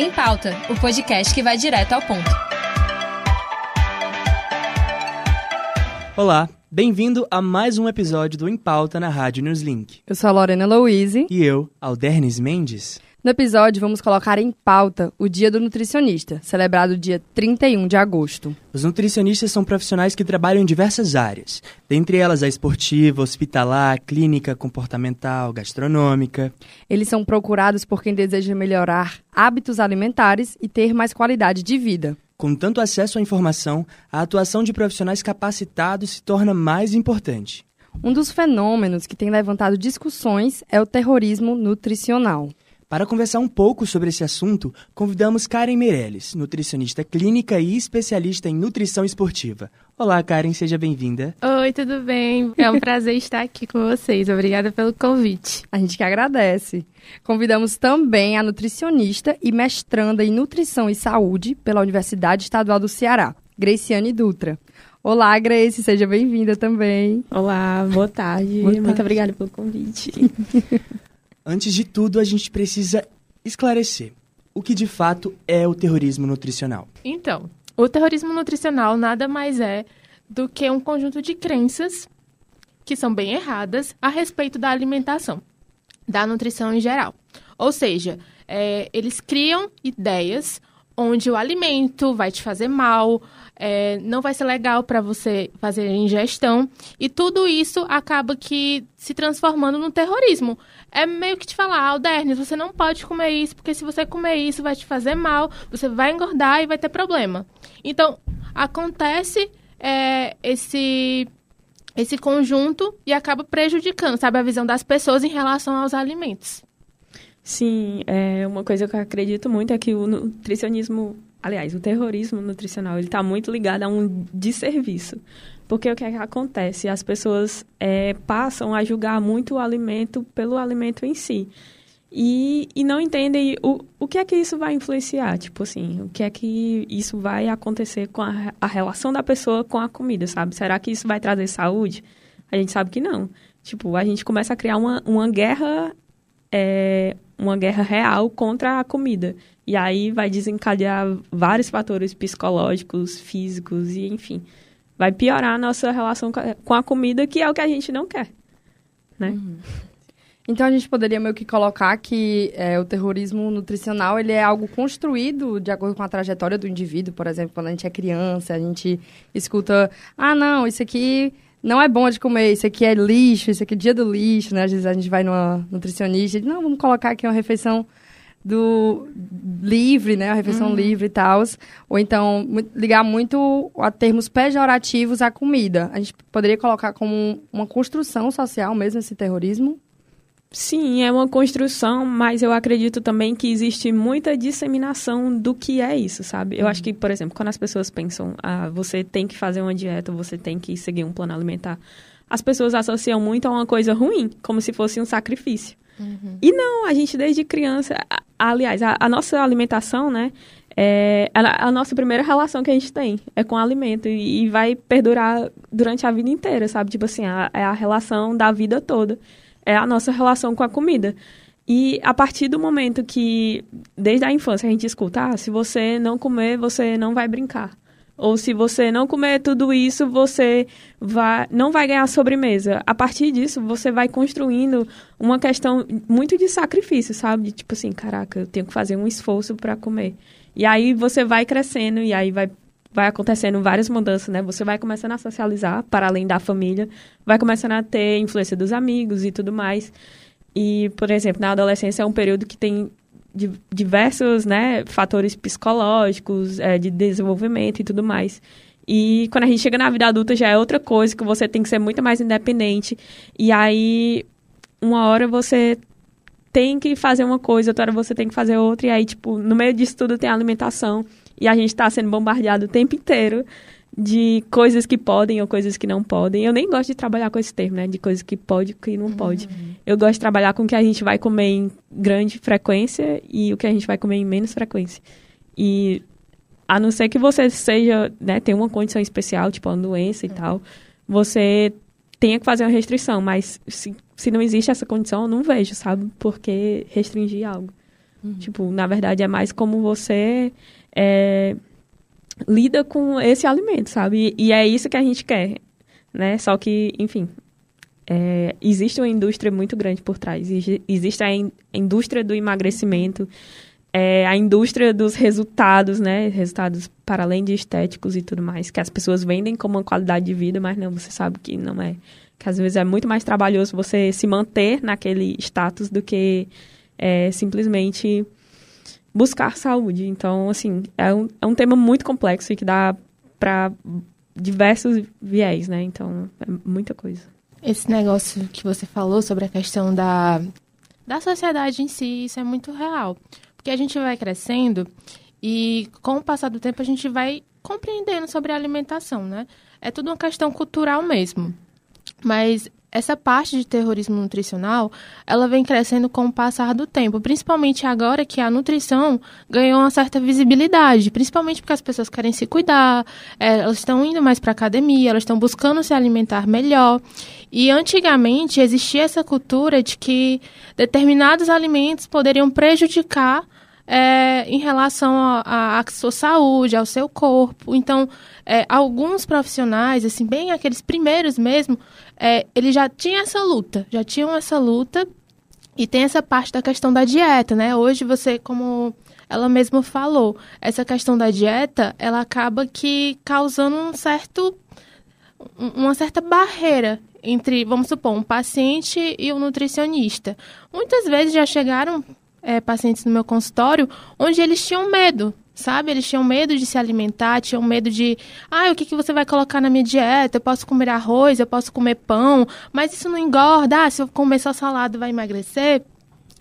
Em Pauta, o podcast que vai direto ao ponto. Olá, bem-vindo a mais um episódio do Em Pauta na Rádio Newslink. Eu sou a Lorena Louise. E eu, Aldernes Mendes. No episódio, vamos colocar em pauta o Dia do Nutricionista, celebrado dia 31 de agosto. Os nutricionistas são profissionais que trabalham em diversas áreas, dentre elas a esportiva, hospitalar, clínica, comportamental, gastronômica. Eles são procurados por quem deseja melhorar hábitos alimentares e ter mais qualidade de vida. Com tanto acesso à informação, a atuação de profissionais capacitados se torna mais importante. Um dos fenômenos que tem levantado discussões é o terrorismo nutricional. Para conversar um pouco sobre esse assunto, convidamos Karen Meirelles, nutricionista clínica e especialista em nutrição esportiva. Olá, Karen, seja bem-vinda. Oi, tudo bem? É um prazer estar aqui com vocês. Obrigada pelo convite. A gente que agradece. Convidamos também a nutricionista e mestranda em nutrição e saúde pela Universidade Estadual do Ceará, Graciane Dutra. Olá, Grace, seja bem-vinda também. Olá, boa tarde. Boa tarde. Muito obrigada pelo convite. Antes de tudo, a gente precisa esclarecer o que de fato é o terrorismo nutricional. Então, o terrorismo nutricional nada mais é do que um conjunto de crenças que são bem erradas a respeito da alimentação, da nutrição em geral. Ou seja, é, eles criam ideias onde o alimento vai te fazer mal, é, não vai ser legal para você fazer ingestão, e tudo isso acaba que se transformando no terrorismo. É meio que te falar, Aldernes, você não pode comer isso, porque se você comer isso vai te fazer mal, você vai engordar e vai ter problema. Então, acontece é, esse esse conjunto e acaba prejudicando, sabe, a visão das pessoas em relação aos alimentos. Sim, é uma coisa que eu acredito muito é que o nutricionismo, aliás, o terrorismo nutricional, ele está muito ligado a um desserviço. Porque o que, é que acontece? As pessoas é, passam a julgar muito o alimento pelo alimento em si. E, e não entendem o, o que é que isso vai influenciar, tipo assim, o que é que isso vai acontecer com a, a relação da pessoa com a comida, sabe? Será que isso vai trazer saúde? A gente sabe que não. Tipo, a gente começa a criar uma, uma guerra é, uma guerra real contra a comida. E aí vai desencadear vários fatores psicológicos, físicos e enfim. Vai piorar a nossa relação com a comida, que é o que a gente não quer. Né? Uhum. Então a gente poderia meio que colocar que é, o terrorismo nutricional ele é algo construído de acordo com a trajetória do indivíduo. Por exemplo, quando a gente é criança, a gente escuta, ah, não, isso aqui não é bom de comer, isso aqui é lixo, isso aqui é dia do lixo, né? Às vezes a gente vai numa nutricionista e diz, não, vamos colocar aqui uma refeição do livre, né? A refeição uhum. livre e tal. Ou então ligar muito a termos pejorativos à comida. A gente poderia colocar como uma construção social mesmo esse terrorismo? Sim, é uma construção, mas eu acredito também que existe muita disseminação do que é isso, sabe? Eu uhum. acho que, por exemplo, quando as pessoas pensam, ah, você tem que fazer uma dieta, você tem que seguir um plano alimentar, as pessoas associam muito a uma coisa ruim, como se fosse um sacrifício. Uhum. E não, a gente desde criança, aliás, a, a nossa alimentação, né, é a, a, nossa primeira relação que a gente tem é com o alimento e, e vai perdurar durante a vida inteira, sabe? Tipo assim, é a relação da vida toda é a nossa relação com a comida. E a partir do momento que, desde a infância, a gente escuta, ah, se você não comer, você não vai brincar. Ou se você não comer tudo isso, você vai, não vai ganhar sobremesa. A partir disso, você vai construindo uma questão muito de sacrifício, sabe? De, tipo assim, caraca, eu tenho que fazer um esforço para comer. E aí você vai crescendo e aí vai vai acontecendo várias mudanças, né? Você vai começando a socializar para além da família, vai começando a ter influência dos amigos e tudo mais. E, por exemplo, na adolescência é um período que tem diversos né, fatores psicológicos, é, de desenvolvimento e tudo mais. E quando a gente chega na vida adulta já é outra coisa, que você tem que ser muito mais independente. E aí, uma hora você tem que fazer uma coisa, outra hora você tem que fazer outra. E aí, tipo, no meio disso tudo tem a alimentação. E a gente está sendo bombardeado o tempo inteiro de coisas que podem ou coisas que não podem. Eu nem gosto de trabalhar com esse termo, né? De coisas que pode e que não pode. Uhum. Eu gosto de trabalhar com o que a gente vai comer em grande frequência e o que a gente vai comer em menos frequência. E a não ser que você seja, né, tem uma condição especial, tipo uma doença e uhum. tal, você tenha que fazer uma restrição, mas se, se não existe essa condição, eu não vejo, sabe? Por que restringir algo. Tipo, na verdade, é mais como você é, lida com esse alimento, sabe? E, e é isso que a gente quer, né? Só que, enfim, é, existe uma indústria muito grande por trás. Existe a in indústria do emagrecimento, é, a indústria dos resultados, né? Resultados para além de estéticos e tudo mais, que as pessoas vendem como uma qualidade de vida, mas não, você sabe que não é. Que às vezes é muito mais trabalhoso você se manter naquele status do que é, simplesmente buscar saúde. Então, assim, é um, é um tema muito complexo e que dá para diversos viés, né? Então, é muita coisa. Esse negócio que você falou sobre a questão da, da sociedade em si, isso é muito real. Porque a gente vai crescendo e com o passar do tempo a gente vai compreendendo sobre a alimentação, né? É tudo uma questão cultural mesmo. Mas essa parte de terrorismo nutricional, ela vem crescendo com o passar do tempo, principalmente agora que a nutrição ganhou uma certa visibilidade, principalmente porque as pessoas querem se cuidar, é, elas estão indo mais para academia, elas estão buscando se alimentar melhor. E antigamente existia essa cultura de que determinados alimentos poderiam prejudicar é, em relação à sua saúde, ao seu corpo. Então, é, alguns profissionais, assim, bem aqueles primeiros mesmo, é, eles já tinham essa luta, já tinham essa luta e tem essa parte da questão da dieta, né? Hoje você, como ela mesma falou, essa questão da dieta, ela acaba que causando um certo uma certa barreira entre, vamos supor, um paciente e um nutricionista. Muitas vezes já chegaram é, pacientes no meu consultório onde eles tinham medo, sabe? Eles tinham medo de se alimentar, tinham medo de, ah, o que, que você vai colocar na minha dieta? Eu posso comer arroz, eu posso comer pão, mas isso não engorda. Ah, se eu comer só salada vai emagrecer?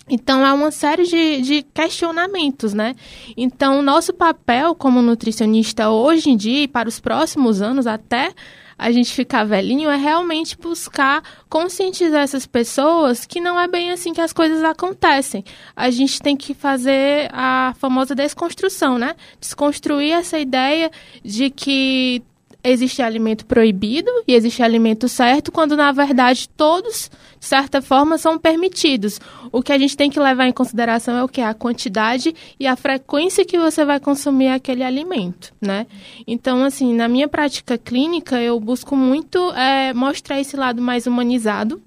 Então, há uma série de, de questionamentos, né? Então, nosso papel como nutricionista hoje em dia e para os próximos anos, até a gente ficar velhinho, é realmente buscar conscientizar essas pessoas que não é bem assim que as coisas acontecem. A gente tem que fazer a famosa desconstrução, né? Desconstruir essa ideia de que existe alimento proibido e existe alimento certo, quando na verdade todos, de certa forma, são permitidos. O que a gente tem que levar em consideração é o que? A quantidade e a frequência que você vai consumir aquele alimento, né? Então, assim, na minha prática clínica, eu busco muito é, mostrar esse lado mais humanizado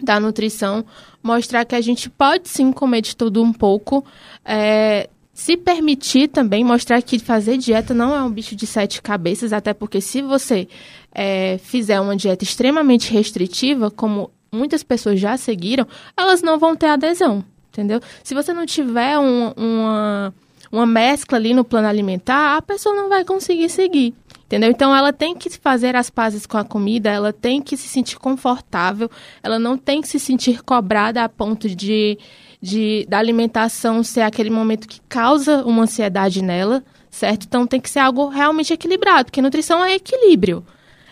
da nutrição, mostrar que a gente pode sim comer de tudo um pouco, é, se permitir também mostrar que fazer dieta não é um bicho de sete cabeças, até porque se você é, fizer uma dieta extremamente restritiva, como muitas pessoas já seguiram, elas não vão ter adesão, entendeu? Se você não tiver um, uma, uma mescla ali no plano alimentar, a pessoa não vai conseguir seguir. Entendeu? Então ela tem que fazer as pazes com a comida, ela tem que se sentir confortável, ela não tem que se sentir cobrada a ponto de de, da alimentação ser aquele momento que causa uma ansiedade nela, certo? Então tem que ser algo realmente equilibrado, porque nutrição é equilíbrio.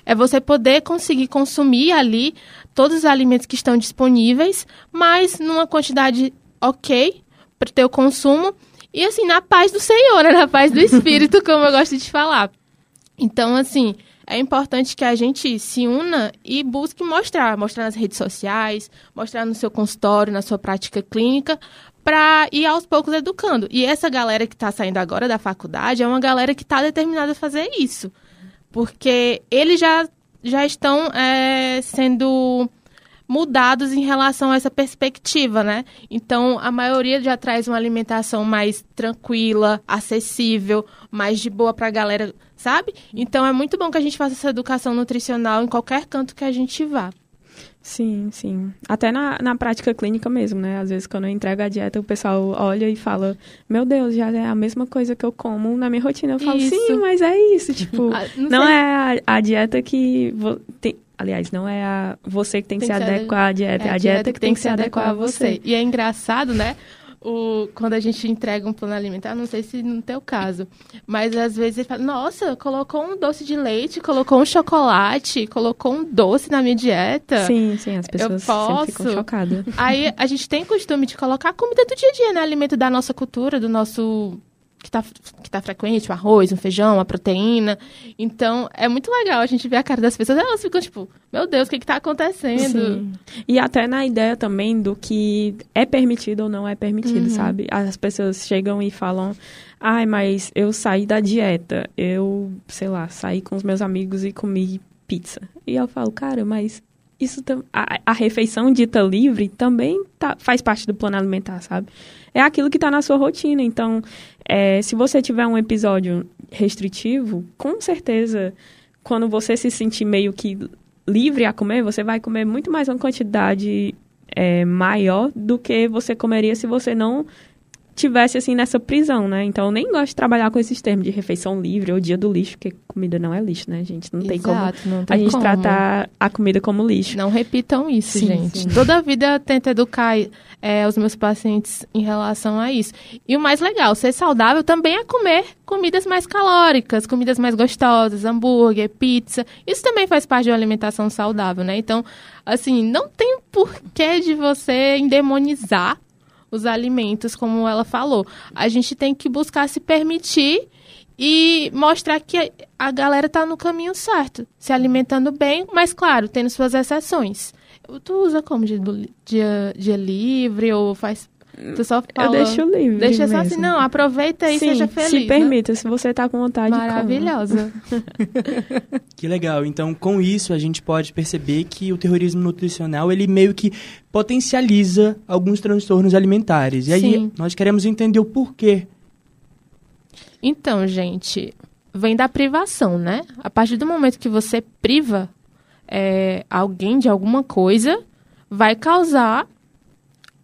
É você poder conseguir consumir ali todos os alimentos que estão disponíveis, mas numa quantidade ok para o teu consumo e assim, na paz do Senhor, né? na paz do Espírito, como eu gosto de falar. Então, assim, é importante que a gente se una e busque mostrar, mostrar nas redes sociais, mostrar no seu consultório, na sua prática clínica, para ir aos poucos educando. E essa galera que está saindo agora da faculdade é uma galera que está determinada a fazer isso, porque eles já, já estão é, sendo mudados em relação a essa perspectiva, né? Então, a maioria já traz uma alimentação mais tranquila, acessível, mais de boa para a galera sabe? Então é muito bom que a gente faça essa educação nutricional em qualquer canto que a gente vá. Sim, sim. Até na, na prática clínica mesmo, né? Às vezes quando eu entrego a dieta, o pessoal olha e fala, meu Deus, já é a mesma coisa que eu como na minha rotina. Eu falo, isso. sim, mas é isso. Tipo, ah, não, não é a, a, dieta que... Tem, aliás, não é a você que tem que tem se adequar à dieta, é, é a dieta, que, que tem que se adequar a você. você. E é engraçado, né? O, quando a gente entrega um plano alimentar, não sei se no teu caso, mas às vezes ele fala, nossa, colocou um doce de leite, colocou um chocolate, colocou um doce na minha dieta. Sim, sim, as pessoas eu posso. ficam chocadas. Aí a gente tem costume de colocar comida do dia a dia, né? Alimento da nossa cultura, do nosso que tá, que tá frequente, o arroz, o feijão, a proteína. Então, é muito legal a gente ver a cara das pessoas. Elas ficam tipo, meu Deus, o que que tá acontecendo? Sim. E até na ideia também do que é permitido ou não é permitido, sabe? As pessoas chegam e falam, ai, mas eu saí da dieta, eu, sei lá, saí com os meus amigos e comi pizza. E eu falo, cara, mas isso a, a refeição dita livre também tá, faz parte do plano alimentar, sabe? É aquilo que está na sua rotina. Então, é, se você tiver um episódio restritivo, com certeza, quando você se sentir meio que livre a comer, você vai comer muito mais uma quantidade é, maior do que você comeria se você não tivesse assim nessa prisão, né? Então eu nem gosto de trabalhar com esses termos de refeição livre ou dia do lixo, porque comida não é lixo, né, gente? Não tem como Exato, não a tem gente como. tratar a comida como lixo. Não repitam isso, Sim, gente. sim. Toda a vida eu tento educar é, os meus pacientes em relação a isso. E o mais legal, ser saudável também é comer comidas mais calóricas, comidas mais gostosas, hambúrguer, pizza. Isso também faz parte de uma alimentação saudável, né? Então, assim, não tem porquê de você endemonizar os alimentos, como ela falou. A gente tem que buscar se permitir e mostrar que a- galera tá no caminho certo, se alimentando bem, mas claro, tendo suas exceções. Tu usa como dia, dia, dia livre ou faz. Tu só fala. Eu deixo livre. Deixa só mesmo. assim, não, aproveita e Sim, seja feliz. Se né? permita, se você tá com vontade. Maravilhosa. Que legal. Então, com isso, a gente pode perceber que o terrorismo nutricional, ele meio que potencializa alguns transtornos alimentares. E aí, Sim. nós queremos entender o porquê. Então, gente, vem da privação, né? A partir do momento que você priva é, alguém de alguma coisa, vai causar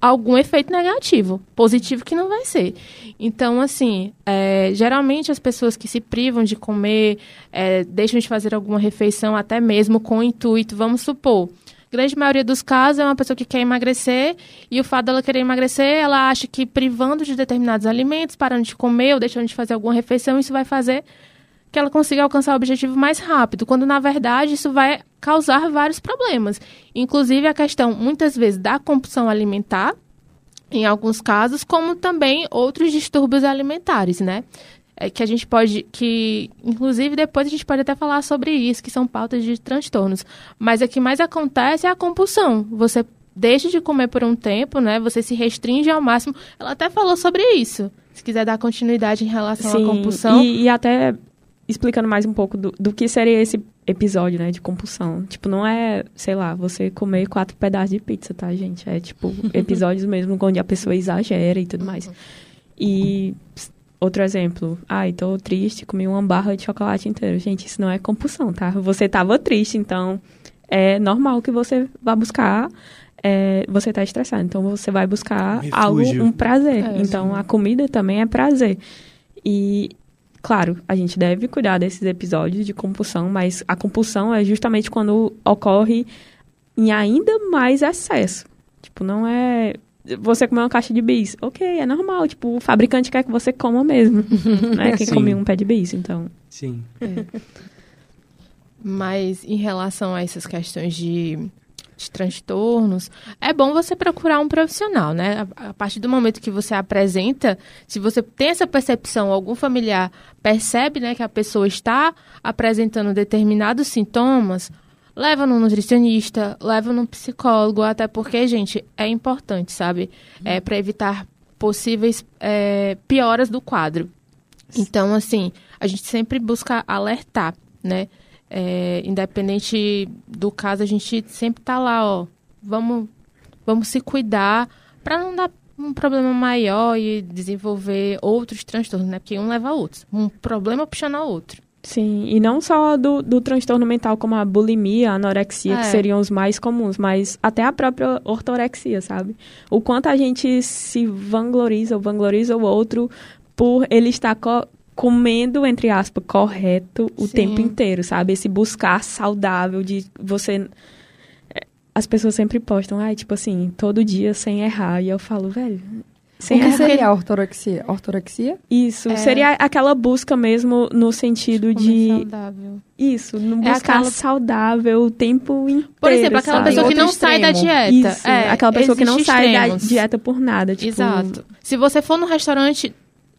algum efeito negativo. Positivo que não vai ser. Então, assim, é, geralmente as pessoas que se privam de comer, é, deixam de fazer alguma refeição, até mesmo com intuito, vamos supor. Grande maioria dos casos é uma pessoa que quer emagrecer e o fato dela querer emagrecer, ela acha que privando de determinados alimentos, parando de comer ou deixando de fazer alguma refeição, isso vai fazer que ela consiga alcançar o objetivo mais rápido, quando na verdade isso vai causar vários problemas. Inclusive a questão, muitas vezes, da compulsão alimentar, em alguns casos, como também outros distúrbios alimentares, né? É que a gente pode, que inclusive depois a gente pode até falar sobre isso, que são pautas de transtornos. Mas o que mais acontece é a compulsão. Você deixa de comer por um tempo, né? Você se restringe ao máximo. Ela até falou sobre isso. Se quiser dar continuidade em relação à compulsão. E, e até explicando mais um pouco do, do que seria esse episódio, né, de compulsão. Tipo, não é, sei lá, você comer quatro pedaços de pizza, tá, gente? É, tipo, episódios mesmo onde a pessoa exagera e tudo mais. E ps, outro exemplo, ai, tô triste, comi uma barra de chocolate inteiro. Gente, isso não é compulsão, tá? Você tava triste, então é normal que você vá buscar é, você tá estressado, então você vai buscar Um algo, refúgio. um prazer. É, então a comida também é prazer. E, claro, a gente deve cuidar desses episódios de compulsão, mas a compulsão é justamente quando ocorre em ainda mais excesso. Tipo, não é. Você comer uma caixa de bis, ok, é normal. Tipo, o fabricante quer que você coma mesmo. Não é quem Sim. come um pé de bis, então. Sim. Mas em relação a essas questões de, de transtornos, é bom você procurar um profissional, né? A, a partir do momento que você apresenta, se você tem essa percepção, algum familiar percebe né, que a pessoa está apresentando determinados sintomas, leva no nutricionista, leva no psicólogo, até porque, gente, é importante, sabe? É para evitar possíveis é, pioras do quadro. Então, assim, a gente sempre busca alertar, né? É, independente do caso, a gente sempre tá lá, ó. Vamos, vamos se cuidar para não dar um problema maior e desenvolver outros transtornos, né? Porque um leva a outro. Um problema puxando a outro. Sim, e não só do, do transtorno mental como a bulimia, a anorexia, que É. seriam os mais comuns, mas até a própria ortorexia, sabe? O quanto a gente se vangloriza ou vangloriza o outro por ele estar co- comendo, entre aspas, correto o Sim. tempo inteiro, sabe? Esse buscar saudável de você... é, As pessoas sempre postam, ai, tipo assim, todo dia sem errar. E eu falo, velho... Sem o que errar. seria a ortorexia? Ortorexia? Isso, É. seria aquela busca mesmo no sentido Comer de... saudável. Isso, não É buscar aquela- saudável o tempo inteiro. Por exemplo, aquela sabe? pessoa que não sai da extremo. dieta. Isso, É, aquela pessoa que não existe sai da extremos. dieta por nada. Tipo, Exato. Se você for no restaurante,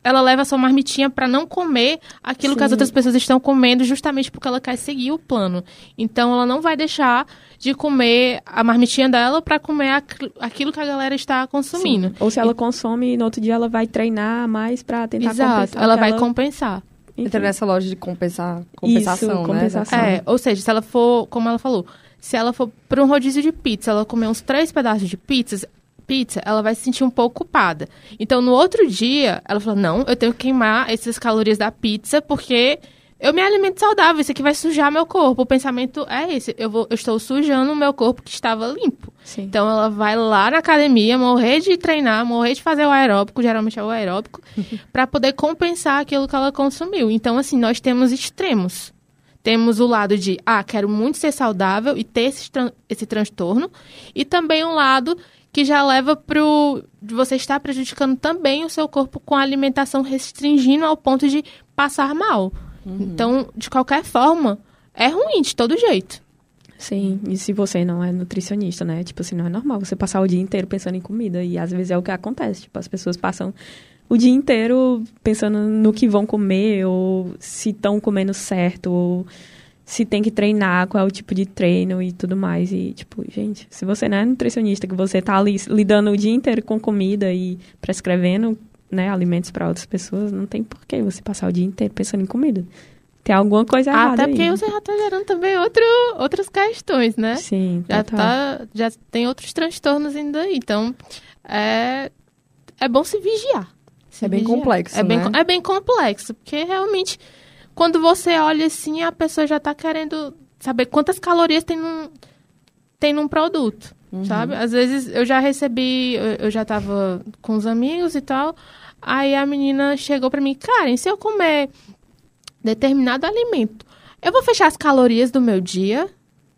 ela leva a sua marmitinha para não comer aquilo que as Sim. outras pessoas estão comendo, justamente porque ela quer seguir o plano. Então, ela não vai deixar de comer a marmitinha dela para comer aqu- aquilo que a galera está consumindo. Sim. Ou se ela consome, no outro dia ela vai treinar mais pra tentar Exato, compensar. ela o que vai compensar. Enfim. Entra nessa loja de compensar, compensação, Isso, compensação. né? É, ou seja, se ela for, como ela falou, se ela for para um rodízio de pizza, ela comer uns três pedaços de pizzas, pizza, ela vai se sentir um pouco culpada. Então, no outro dia, ela fala: não, eu tenho que queimar essas calorias da pizza porque eu me alimento saudável, isso aqui vai sujar meu corpo. O pensamento é esse: eu, vou, eu estou sujando o meu corpo que estava limpo. Sim. Então, ela vai lá na academia, morrer de treinar, morrer de fazer o aeróbico, geralmente é o aeróbico, para poder compensar aquilo que ela consumiu. Então, assim, nós temos extremos. Temos o lado de, ah, quero muito ser saudável e ter esse, tran- esse transtorno. E também um lado que já leva pro de você estar prejudicando também o seu corpo com a alimentação restringindo ao ponto de passar mal. Então, de qualquer forma, é ruim de todo jeito. Sim, e se você não é nutricionista, né? Tipo assim, não é normal você passar o dia inteiro pensando em comida. E às vezes é o que acontece. Tipo, as pessoas passam o dia inteiro pensando no que vão comer, ou se estão comendo certo, ou se tem que treinar, qual é o tipo de treino e tudo mais. E, tipo, gente, se você não é nutricionista, que você tá ali lidando o dia inteiro com comida e prescrevendo, né, alimentos para outras pessoas, não tem por que você passar o dia inteiro pensando em comida. Tem alguma coisa errada Até porque aí. você já está gerando também outro, outras questões, né? Sim, já total. tá já tem outros transtornos ainda aí então é é bom se vigiar Se É bem vigiar. complexo, é bem né? co- é bem complexo porque realmente quando você olha assim a pessoa já tá querendo saber quantas calorias tem num tem num produto Uhum. sabe às vezes eu já recebi eu, eu já tava com os amigos e tal aí a menina chegou pra mim Karen se eu comer determinado alimento eu vou fechar as calorias do meu dia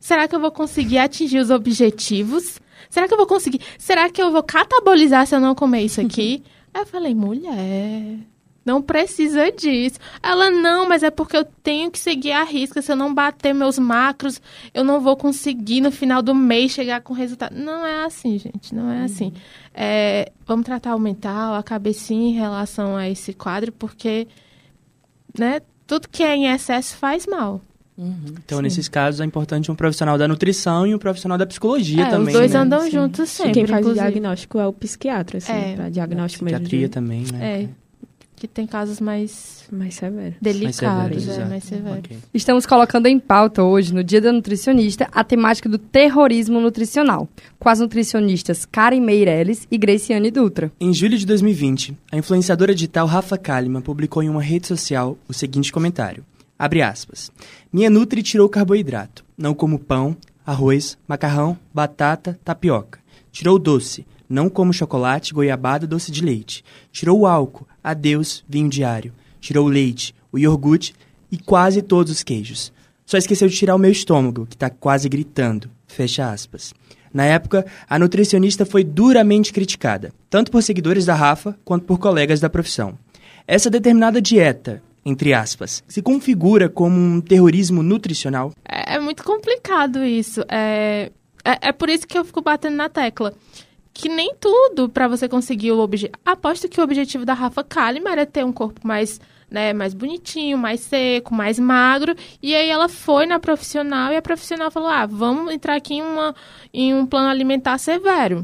Será que eu vou conseguir atingir os objetivos? Será que eu vou conseguir? Será que eu vou catabolizar se eu não comer isso aqui? Aí eu falei, mulher, não precisa disso. Ela, não, mas é porque eu tenho que seguir a risca. Se eu não bater meus macros, eu não vou conseguir no final do mês chegar com resultado. Não é assim, gente, não é assim. É, vamos tratar o mental, a cabecinha em relação a esse quadro, porque né, tudo que é em excesso faz mal. Então, nesses casos, é importante um profissional da nutrição e um profissional da psicologia É, também. os dois né? andam Sim. juntos E sempre. quem faz o inclusive. diagnóstico é o psiquiatra, assim, É. pra diagnóstico mesmo. Psiquiatria de- também, né? É, que tem casos mais Mais severo. delicados, severos, é, mais severos. Ok. Estamos colocando em pauta hoje, no Dia da Nutricionista, a temática do terrorismo nutricional, com as nutricionistas Karen Meirelles e Graciane Dutra. Em julho de 2020, a influenciadora digital Rafa Kalimann publicou em uma rede social o seguinte comentário. Abre aspas. Minha Nutri tirou carboidrato. Não como pão, arroz, macarrão, batata, tapioca. Tirou doce. Não como chocolate, goiabada, doce de leite. Tirou o álcool. Adeus, vinho diário. Tirou o leite, o iogurte e quase todos os queijos. Só esqueceu de tirar o meu estômago, que está quase gritando. Fecha aspas. Na época, a nutricionista foi duramente criticada, tanto por seguidores da Rafa quanto por colegas da profissão. Essa determinada dieta, entre aspas, se configura como um terrorismo nutricional? É, é muito complicado isso. É, é, é por isso que eu fico batendo na tecla. Que nem tudo para você conseguir o objetivo. Aposto que o objetivo da Rafa Kalimann era ter um corpo mais, né, mais bonitinho, mais seco, mais magro. E aí ela foi na profissional e a profissional falou: ah, vamos entrar aqui em, uma, em um plano alimentar severo.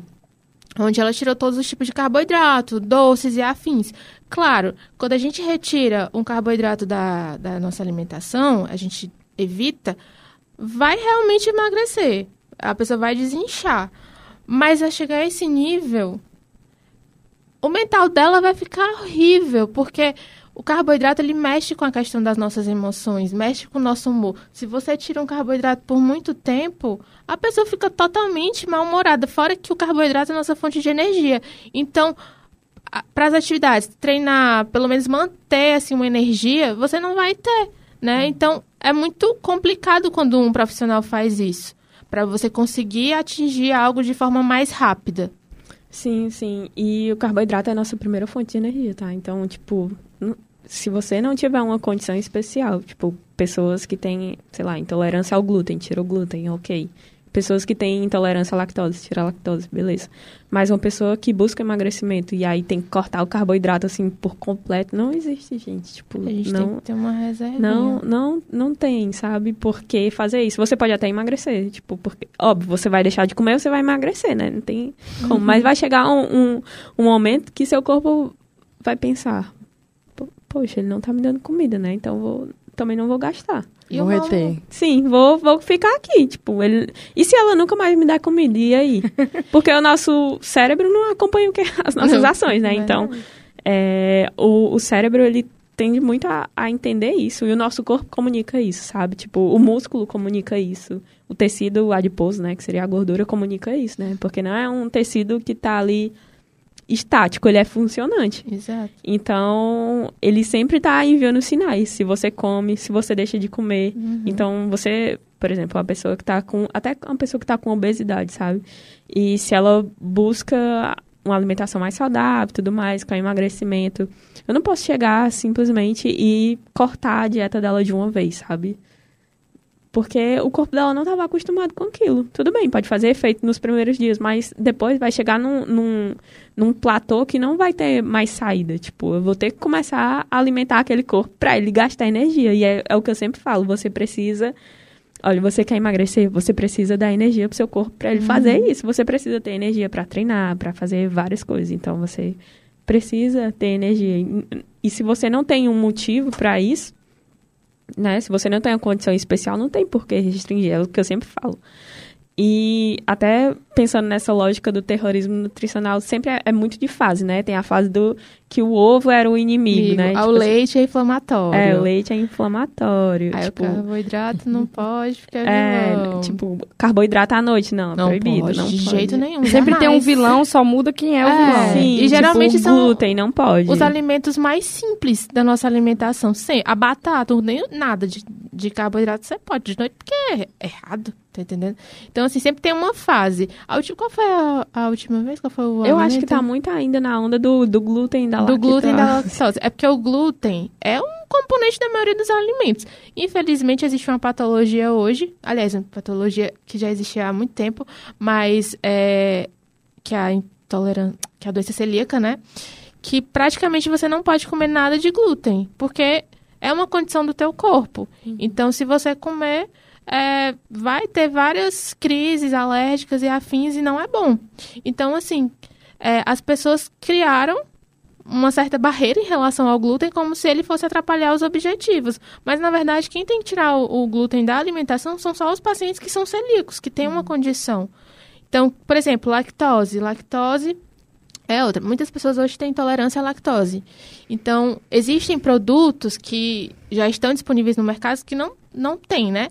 Onde ela tirou todos os tipos de carboidrato, doces e afins. Claro, quando a gente retira um carboidrato da, da nossa alimentação, a gente evita, vai realmente emagrecer. A pessoa vai desinchar. Mas a chegar a esse nível, o mental dela vai ficar horrível, porque o carboidrato ele mexe com a questão das nossas emoções, mexe com o nosso humor. Se você tira um carboidrato por muito tempo, a pessoa fica totalmente mal-humorada, fora que o carboidrato é a nossa fonte de energia. Então, para as atividades, treinar, pelo menos manter assim uma energia, você não vai ter, né? Então, é muito complicado quando um profissional faz isso, para você conseguir atingir algo de forma mais rápida. Sim, sim. E o carboidrato é a nossa primeira fonte de energia, tá? Então, tipo, se você não tiver uma condição especial, tipo, pessoas que têm, sei lá, intolerância ao glúten, tira o glúten, ok. Pessoas que têm intolerância à lactose, tirar a lactose, beleza. Mas uma pessoa que busca emagrecimento e aí tem que cortar o carboidrato assim por completo, não existe, gente. Tipo, A gente não, tem que ter uma reserva. não, não, não tem, sabe? Por que fazer isso? Você pode até emagrecer, tipo, porque, óbvio, você vai deixar de comer, você vai emagrecer, né? Não tem como. Mas vai chegar um, um, um momento que seu corpo vai pensar, "Po- poxa, ele não tá me dando comida, né? Então vou, também não vou gastar. E Vou reter. Sim, vou, vou ficar aqui, tipo, ele... E se ela nunca mais me der comida, e aí? Porque o nosso cérebro não acompanha o que as nossas Não, ações, né? Então, é, o, o cérebro, ele tende muito a, a entender isso. E o nosso corpo comunica isso, sabe? Tipo, o músculo comunica isso. O tecido adiposo, né? Que seria a gordura, comunica isso, né? Porque não é um tecido que tá ali estático, ele é funcionante. Exato. Então, ele sempre tá enviando sinais. Se você come, se você deixa de comer. Uhum. Então, você, por exemplo, uma pessoa que tá com. Até uma pessoa que tá com obesidade, sabe? E se ela busca uma alimentação mais saudável tudo mais, com emagrecimento, eu não posso chegar simplesmente e cortar a dieta dela de uma vez, sabe? Porque o corpo dela não estava acostumado com aquilo. Tudo bem, pode fazer efeito nos primeiros dias, mas depois vai chegar num, num, num platô que não vai ter mais saída. Tipo, eu vou ter que começar a alimentar aquele corpo para ele gastar energia. E é, é o que eu sempre falo, você precisa... Olha, você quer emagrecer, você precisa dar energia pro seu corpo para ele fazer isso. Você precisa ter energia para treinar, para fazer várias coisas. Então, você precisa ter energia. E se você não tem um motivo para isso, né? Se você não tem uma condição especial, não tem por que restringir, é o que eu sempre falo. E até pensando nessa lógica do terrorismo nutricional, sempre é, é muito de fase, né? Tem a fase do que o ovo era o inimigo, né? Amigo, Tipo o assim, leite é inflamatório. É, o leite é inflamatório. Aí tipo, o carboidrato não pode, porque é vilão. tipo, carboidrato à noite, não, é não proibido. pode, não de pode. jeito nenhum. Sempre tem um jamais. vilão, só muda quem é o É, vilão. Sim, E geralmente tipo, são glúten, não pode. Os alimentos mais simples da nossa alimentação. Sim, a batata, nem nada de, de carboidrato você pode de noite, porque é errado, tá entendendo? Então, assim, sempre tem uma fase. A última, qual foi a, a última vez? Qual foi o Eu acho que tá muito ainda na onda do, do glúten da do lactose. glúten da lactose. É porque o glúten é um componente da maioria dos alimentos. Infelizmente, existe uma patologia hoje, aliás, uma patologia que já existia há muito tempo, mas é que é a intolerância, que é a doença celíaca, né? Que praticamente você não pode comer nada de glúten, porque é uma condição do teu corpo. Então, se você comer, é, vai ter várias crises alérgicas e afins e não é bom. Então, assim, é, as pessoas criaram uma certa barreira em relação ao glúten, como se ele fosse atrapalhar os objetivos. Mas, na verdade, quem tem que tirar o, o glúten da alimentação são só os pacientes que são celíacos, que têm uma condição. Então, por exemplo, lactose. Lactose é outra. Muitas pessoas hoje têm intolerância à lactose. Então, existem produtos que já estão disponíveis no mercado que não, não tem, né?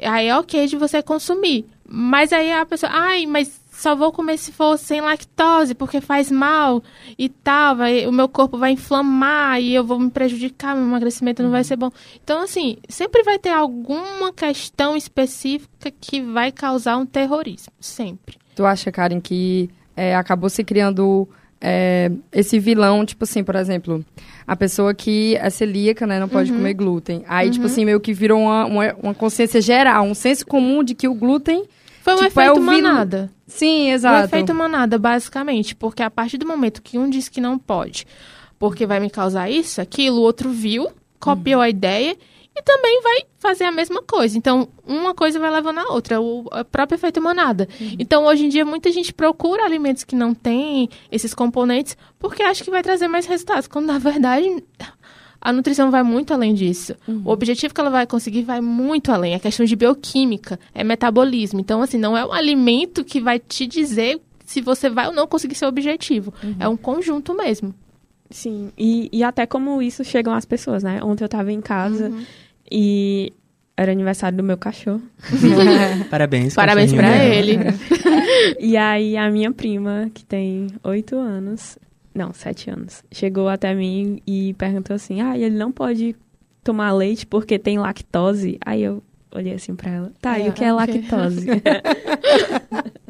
Aí é ok de você consumir. Mas aí a pessoa, ai, mas só vou comer se for sem lactose, porque faz mal e tal, vai, o meu corpo vai inflamar e eu vou me prejudicar, meu emagrecimento não vai ser bom. Então, assim, sempre vai ter alguma questão específica que vai causar um terrorismo. Sempre. Tu acha, Karen, que é, acabou se criando é, esse vilão, tipo assim, por exemplo, a pessoa que é celíaca, né, não pode Uhum. comer glúten. Aí, tipo assim, meio que virou uma, uma, uma consciência geral, um senso comum de que o glúten. Foi um Tipo, é efeito o vil- manada. Sim, O exato. efeito manada, basicamente, porque a partir do momento que um diz que não pode, porque vai me causar isso, aquilo, o outro viu, copiou a ideia e também vai fazer a mesma coisa. Então, uma coisa vai levando a outra, o, o próprio efeito manada. Então, hoje em dia, muita gente procura alimentos que não têm esses componentes porque acha que vai trazer mais resultados, quando na verdade a nutrição vai muito além disso. O objetivo que ela vai conseguir vai muito além. É questão de bioquímica, é metabolismo. Então, assim, não é um alimento que vai te dizer se você vai ou não conseguir seu objetivo. É um conjunto mesmo. Sim, e, e até como isso chegam às pessoas, né? Ontem eu tava em casa e era aniversário do meu cachorro. Parabéns. Parabéns pra ele. E aí a minha prima, que tem oito anos, não, sete anos, chegou até mim e perguntou assim, ah, ele não pode tomar leite porque tem lactose? Aí eu olhei assim pra ela, tá, e É, o que é ok. lactose?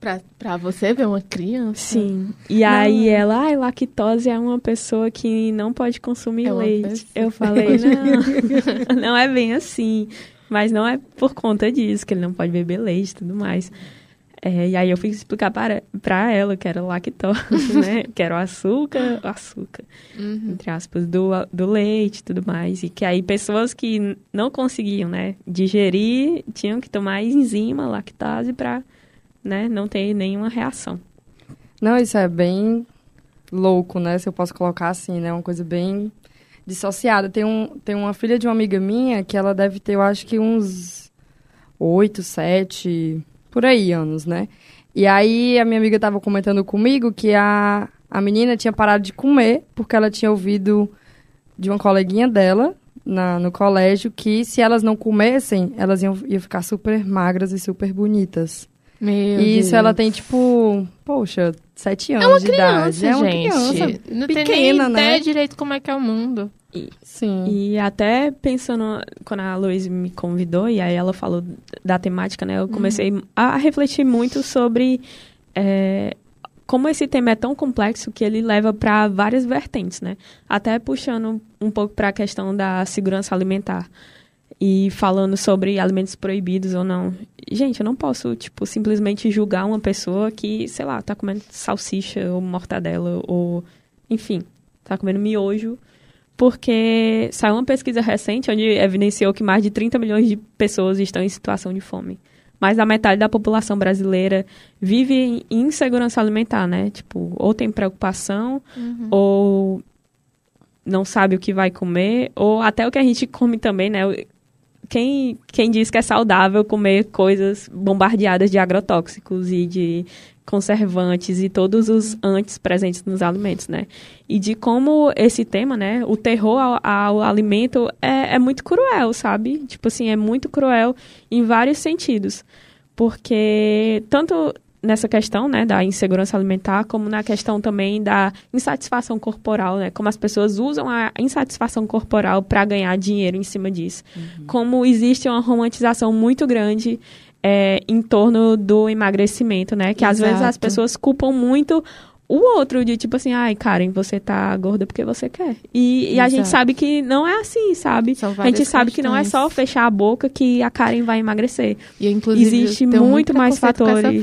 pra, pra você ver uma criança. Sim. E aí ela, ai, lactose é uma pessoa que não pode consumir É leite. Eu falei, não, não é bem assim. Mas não é por conta disso, que ele não pode beber leite e tudo mais. É, e aí eu fui explicar para, para ela que era lactose, né? que era o açúcar, o açúcar, Uhum. entre aspas, do, do leite e tudo mais. E que aí pessoas que não conseguiam, né, digerir, tinham que tomar enzima, lactase, para né, não ter nenhuma reação. Não, isso é bem louco, né? Se eu posso colocar assim, né? Uma coisa bem dissociada. Tem, um, tem uma filha de uma amiga minha que ela deve ter, eu acho que uns oito, sete, por aí anos, né? E aí a minha amiga estava comentando comigo que a, a menina tinha parado de comer porque ela tinha ouvido de uma coleguinha dela na, no colégio que se elas não comessem, elas iam, iam ficar super magras e super bonitas. Meu E isso Deus. ela tem, tipo, poxa, sete anos É uma de criança, idade. É uma gente. criança. Não tem nem pequena, ideia né? direito como é que é o mundo. Sim. E até pensando, quando a Luiz me convidou, e aí ela falou da temática, né? Eu comecei a refletir muito sobre é, como esse tema é tão complexo que ele leva para várias vertentes, né? Até puxando um pouco para a questão da segurança alimentar e falando sobre alimentos proibidos ou não. Gente, eu não posso, tipo, simplesmente julgar uma pessoa que, sei lá, tá comendo salsicha ou mortadela ou, enfim, tá comendo miojo porque saiu uma pesquisa recente onde evidenciou que mais de 30 milhões de pessoas estão em situação de fome. Mais da metade da população brasileira vive em insegurança alimentar, né? Tipo, ou tem preocupação, ou não sabe o que vai comer, ou até o que a gente come também, né? Quem, quem diz que é saudável comer coisas bombardeadas de agrotóxicos e de conservantes e todos os antes presentes nos alimentos, né? E de como esse tema, né, o terror ao, ao alimento é, é muito cruel, sabe? Tipo assim, é muito cruel em vários sentidos. Porque tanto nessa questão, né, da insegurança alimentar, como na questão também da insatisfação corporal, né, como as pessoas usam a insatisfação corporal para ganhar dinheiro em cima disso. Como existe uma romantização muito grande é, em torno do emagrecimento, né, que às vezes as Exato. pessoas culpam muito o outro de tipo assim, ai, Karen, você tá gorda porque você quer. E, e a gente Exato. sabe que não é assim, sabe? A gente sabe que não é só questões. fechar a boca que a Karen vai emagrecer. E, inclusive, Existe muito mais fatores.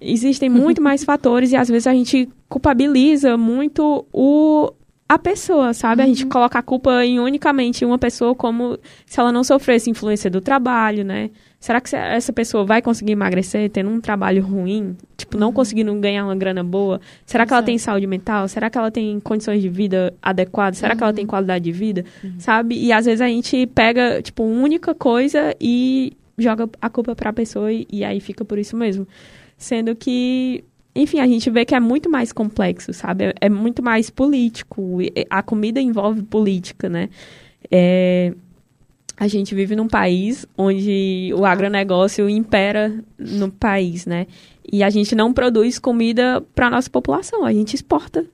Existem muito mais fatores e às vezes a gente culpabiliza muito o a pessoa, sabe? A Uhum. gente coloca a culpa em unicamente uma pessoa como se ela não sofresse influência do trabalho, né? Será que essa pessoa vai conseguir emagrecer tendo um trabalho ruim? Tipo, não conseguindo ganhar uma grana boa? Será que ela Uhum. Exato. tem saúde mental? Será que ela tem condições de vida adequadas? Será que ela Uhum. tem qualidade de vida? Sabe? E às vezes a gente pega, tipo, uma única coisa e joga a culpa pra pessoa e, e aí fica por isso mesmo. Sendo que, enfim, a gente vê que é muito mais complexo, sabe? É, é muito mais político. A comida envolve política, né? É, a gente vive num país onde o agronegócio impera no país, né? E a gente não produz comida para nossa população, a gente exporta.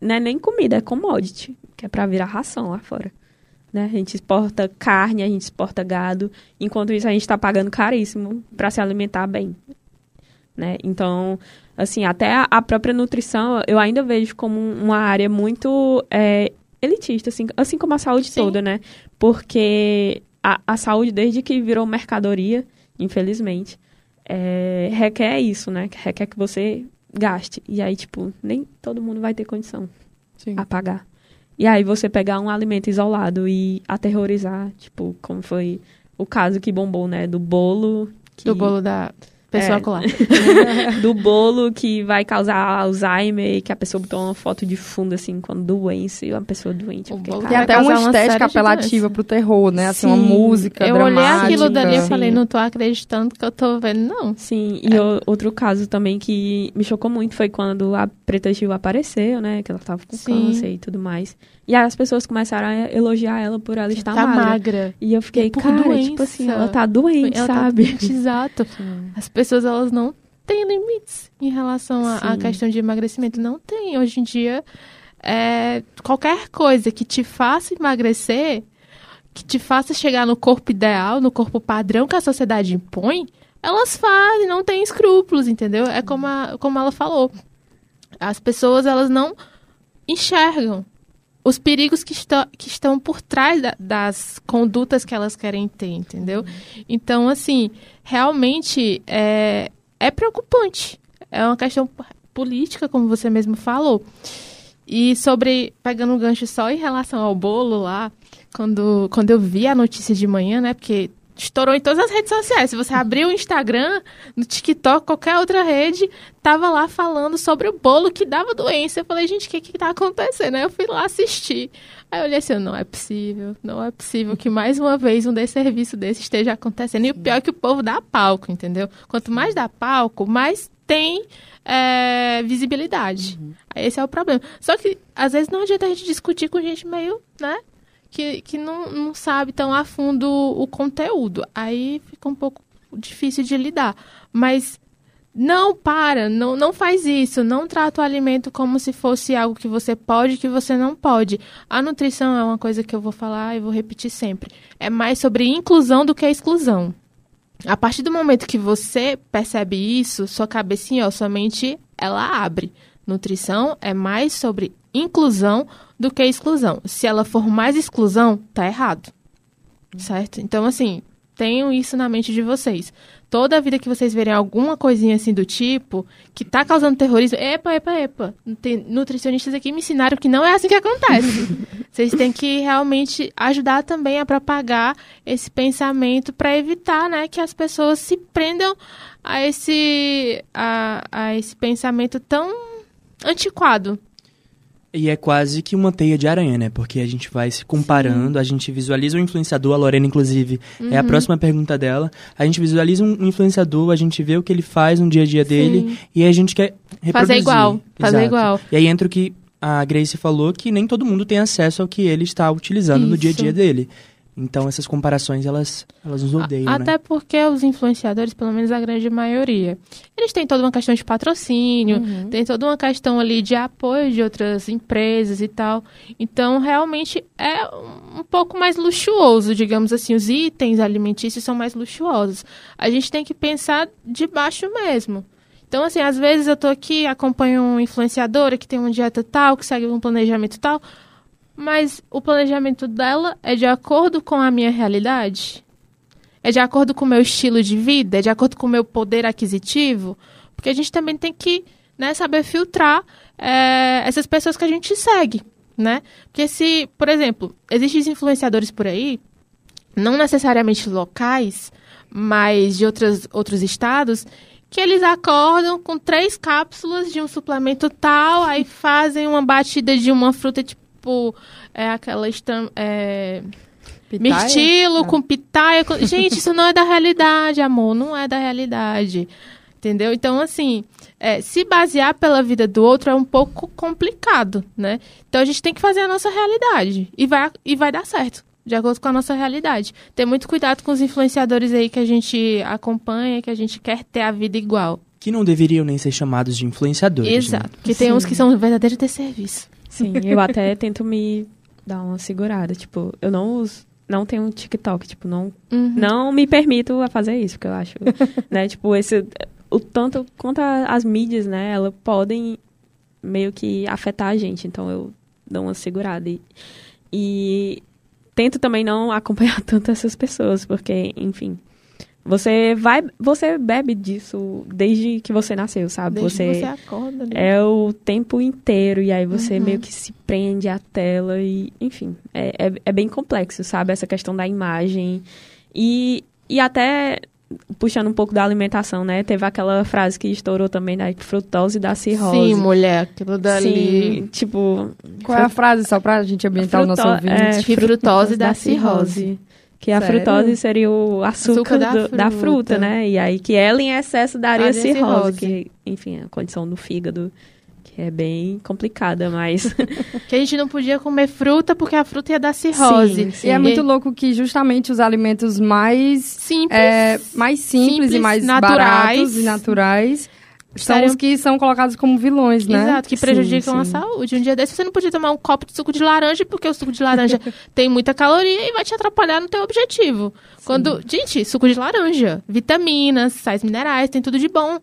Não é nem comida, é commodity, que é para virar ração lá fora. Né? A gente exporta carne, a gente exporta gado, enquanto isso a gente está pagando caríssimo para se alimentar bem. Né? Então, assim, até a, própria nutrição eu ainda vejo como um- uma área muito é, elitista, assim, assim como a saúde Sim. toda, né? Porque a, a saúde, desde que virou mercadoria, infelizmente, é, requer isso, né? Requer que você gaste. E aí, tipo, nem todo mundo vai ter condição Sim. a pagar. E aí você pegar um alimento isolado e aterrorizar, tipo, como foi o caso que bombou, né? Do bolo. Que, Do bolo da pessoa É. colar. do bolo que vai causar Alzheimer e que a pessoa botou uma foto de fundo, assim, com doença e uma pessoa doente. O bolo cara, vai até uma uma estética de apelativa pro terror, né? Assim, uma música Eu olhei dramática. aquilo dali e falei, não tô acreditando que eu tô vendo, não. Sim, e o- outro caso também que me chocou muito foi quando a Preta Gil apareceu, né? Que ela tava com Sim. câncer e tudo mais. E aí as pessoas começaram a elogiar ela por ela estar tá magra. magra. E eu fiquei, É cara, doença. tipo assim, ela tá doente, Ela tá sabe? doente, Exato. As pessoas, elas não têm limites em relação à questão de emagrecimento. Não tem. Hoje em dia, é, qualquer coisa que te faça emagrecer, que te faça chegar no corpo ideal, no corpo padrão que a sociedade impõe, elas fazem, não tem escrúpulos, entendeu? É como, a- como ela falou. As pessoas, elas não enxergam os perigos que, estão que estão por trás da, das condutas que elas querem ter, entendeu? Então, assim, realmente é, é preocupante. É uma questão política, como você mesmo falou. E sobre, pegando um gancho só em relação ao bolo lá, quando, quando eu vi a notícia de manhã, né? Porque estourou em todas as redes sociais. Se você abrir o Instagram, no TikTok, qualquer outra rede, tava lá falando sobre o bolo que dava doença. Eu falei, gente, o que que tá acontecendo? Aí eu fui lá assistir. Aí eu olhei assim, não é possível, não é possível que mais uma vez um desserviço desse esteja acontecendo. E o pior é que o povo dá palco, entendeu? Quanto mais dá palco, mais tem é, visibilidade. Uhum. Esse é o problema. Só que, às vezes, não adianta a gente discutir com gente meio, né? Que, que não, não sabe tão a fundo o conteúdo. Aí fica um pouco difícil de lidar. Mas não para, não, não faz isso, não trata o alimento como se fosse algo que você pode que você não pode. A nutrição é uma coisa que eu vou falar e vou repetir sempre. É mais sobre inclusão do que exclusão. A partir do momento que você percebe isso, sua cabecinha, ó, sua mente, ela abre. Nutrição é mais sobre inclusão do que exclusão. Se ela for mais exclusão, tá errado. Certo? Então, assim, tenham isso na mente de vocês toda a vida que vocês verem alguma coisinha assim do tipo, que tá causando terrorismo, epa, epa, epa. Tem nutricionistas aqui me ensinaram que não é assim que acontece. vocês têm que realmente ajudar também a propagar esse pensamento para evitar, né, que as pessoas se prendam a esse a, a esse pensamento tão antiquado. E é quase que uma teia de aranha, né? Porque a gente vai se comparando, Sim. a gente visualiza o influenciador, a Lorena, inclusive, uhum. é a uhum. próxima pergunta dela. A gente visualiza um influenciador, a gente vê o que ele faz no dia a dia dele Sim. e a gente quer reproduzir. Fazer igual, Exato. fazer igual. E aí entra o que a Grace falou, que nem todo mundo tem acesso ao que ele está utilizando Isso. no dia a dia dele. Então essas comparações elas elas nos odeiam, Até né? porque os influenciadores, pelo menos a grande maioria, eles têm toda uma questão de patrocínio, uhum. tem toda uma questão ali de apoio de outras empresas e tal. Então realmente é um pouco mais luxuoso, digamos assim, os itens alimentícios são mais luxuosos. A gente tem que pensar de baixo mesmo. Então, assim, às vezes eu tô aqui, acompanho um influenciador que tem uma dieta tal, que segue um planejamento tal mas o planejamento dela é de acordo com a minha realidade? É de acordo com o meu estilo de vida? É de acordo com o meu poder aquisitivo? Porque a gente também tem que né, saber filtrar é, essas pessoas que a gente segue, né? Porque se, por exemplo, existem influenciadores por aí, não necessariamente locais, mas de outros, outros estados, que eles acordam com três cápsulas de um suplemento tal, aí fazem uma batida de uma fruta tipo tipo é, aquela estam, é, mirtilo ah. com pitaia. Com... Gente, isso não é da realidade, amor. Não é da realidade. Entendeu? Então, assim, é, se basear pela vida do outro é um pouco complicado, né? Então a gente tem que fazer a nossa realidade. E vai, e vai dar certo, de acordo com a nossa realidade. Ter muito cuidado com os influenciadores aí que a gente acompanha, que a gente quer ter a vida igual. Que não deveriam nem ser chamados de influenciadores. Né? Exato, né? porque Sim. tem uns que são verdadeiros de serviço. Sim, eu até tento me dar uma segurada. Tipo, eu não uso, não tenho um TikTok, tipo, não, uhum. não me permito a fazer isso, porque eu acho, né, tipo, esse, o tanto quanto a, as mídias, né, elas podem meio que afetar a gente, então eu dou uma segurada e, e tento também não acompanhar tanto essas pessoas, porque, enfim, você vai, você bebe disso desde que você nasceu, sabe? Desde você, você acorda, né? É o tempo inteiro e aí você uhum. meio que se prende à tela e, enfim, é, é, é, bem complexo, sabe? Essa questão da imagem e, e até puxando um pouco da alimentação, né? Teve aquela frase que estourou também da frutose da cirrose. Sim, mulher, aquilo dali. Sim, tipo... Qual é a frase, só pra gente ambientar fruto, o nosso ouvinte? É, frutose da cirrose. Que a Sério? frutose seria o açúcar, açúcar da, do, fruta. da, fruta. né? E aí que ela em excesso daria cirrose, que, enfim, é a condição do fígado, que é bem complicada, mas... que a gente não podia comer fruta porque a fruta ia dar cirrose. Sim, sim. E é muito louco que justamente os alimentos mais... Simples. É, mais simples, simples e mais naturais. baratos e naturais são os que são colocados como vilões, né? Exato, que prejudicam sim, sim. a saúde. Um dia desse você não podia tomar um copo de suco de laranja, porque o suco de laranja tem muita caloria e vai te atrapalhar no teu objetivo. Sim. Quando, gente, suco de laranja, vitaminas, sais minerais, tem tudo de bom.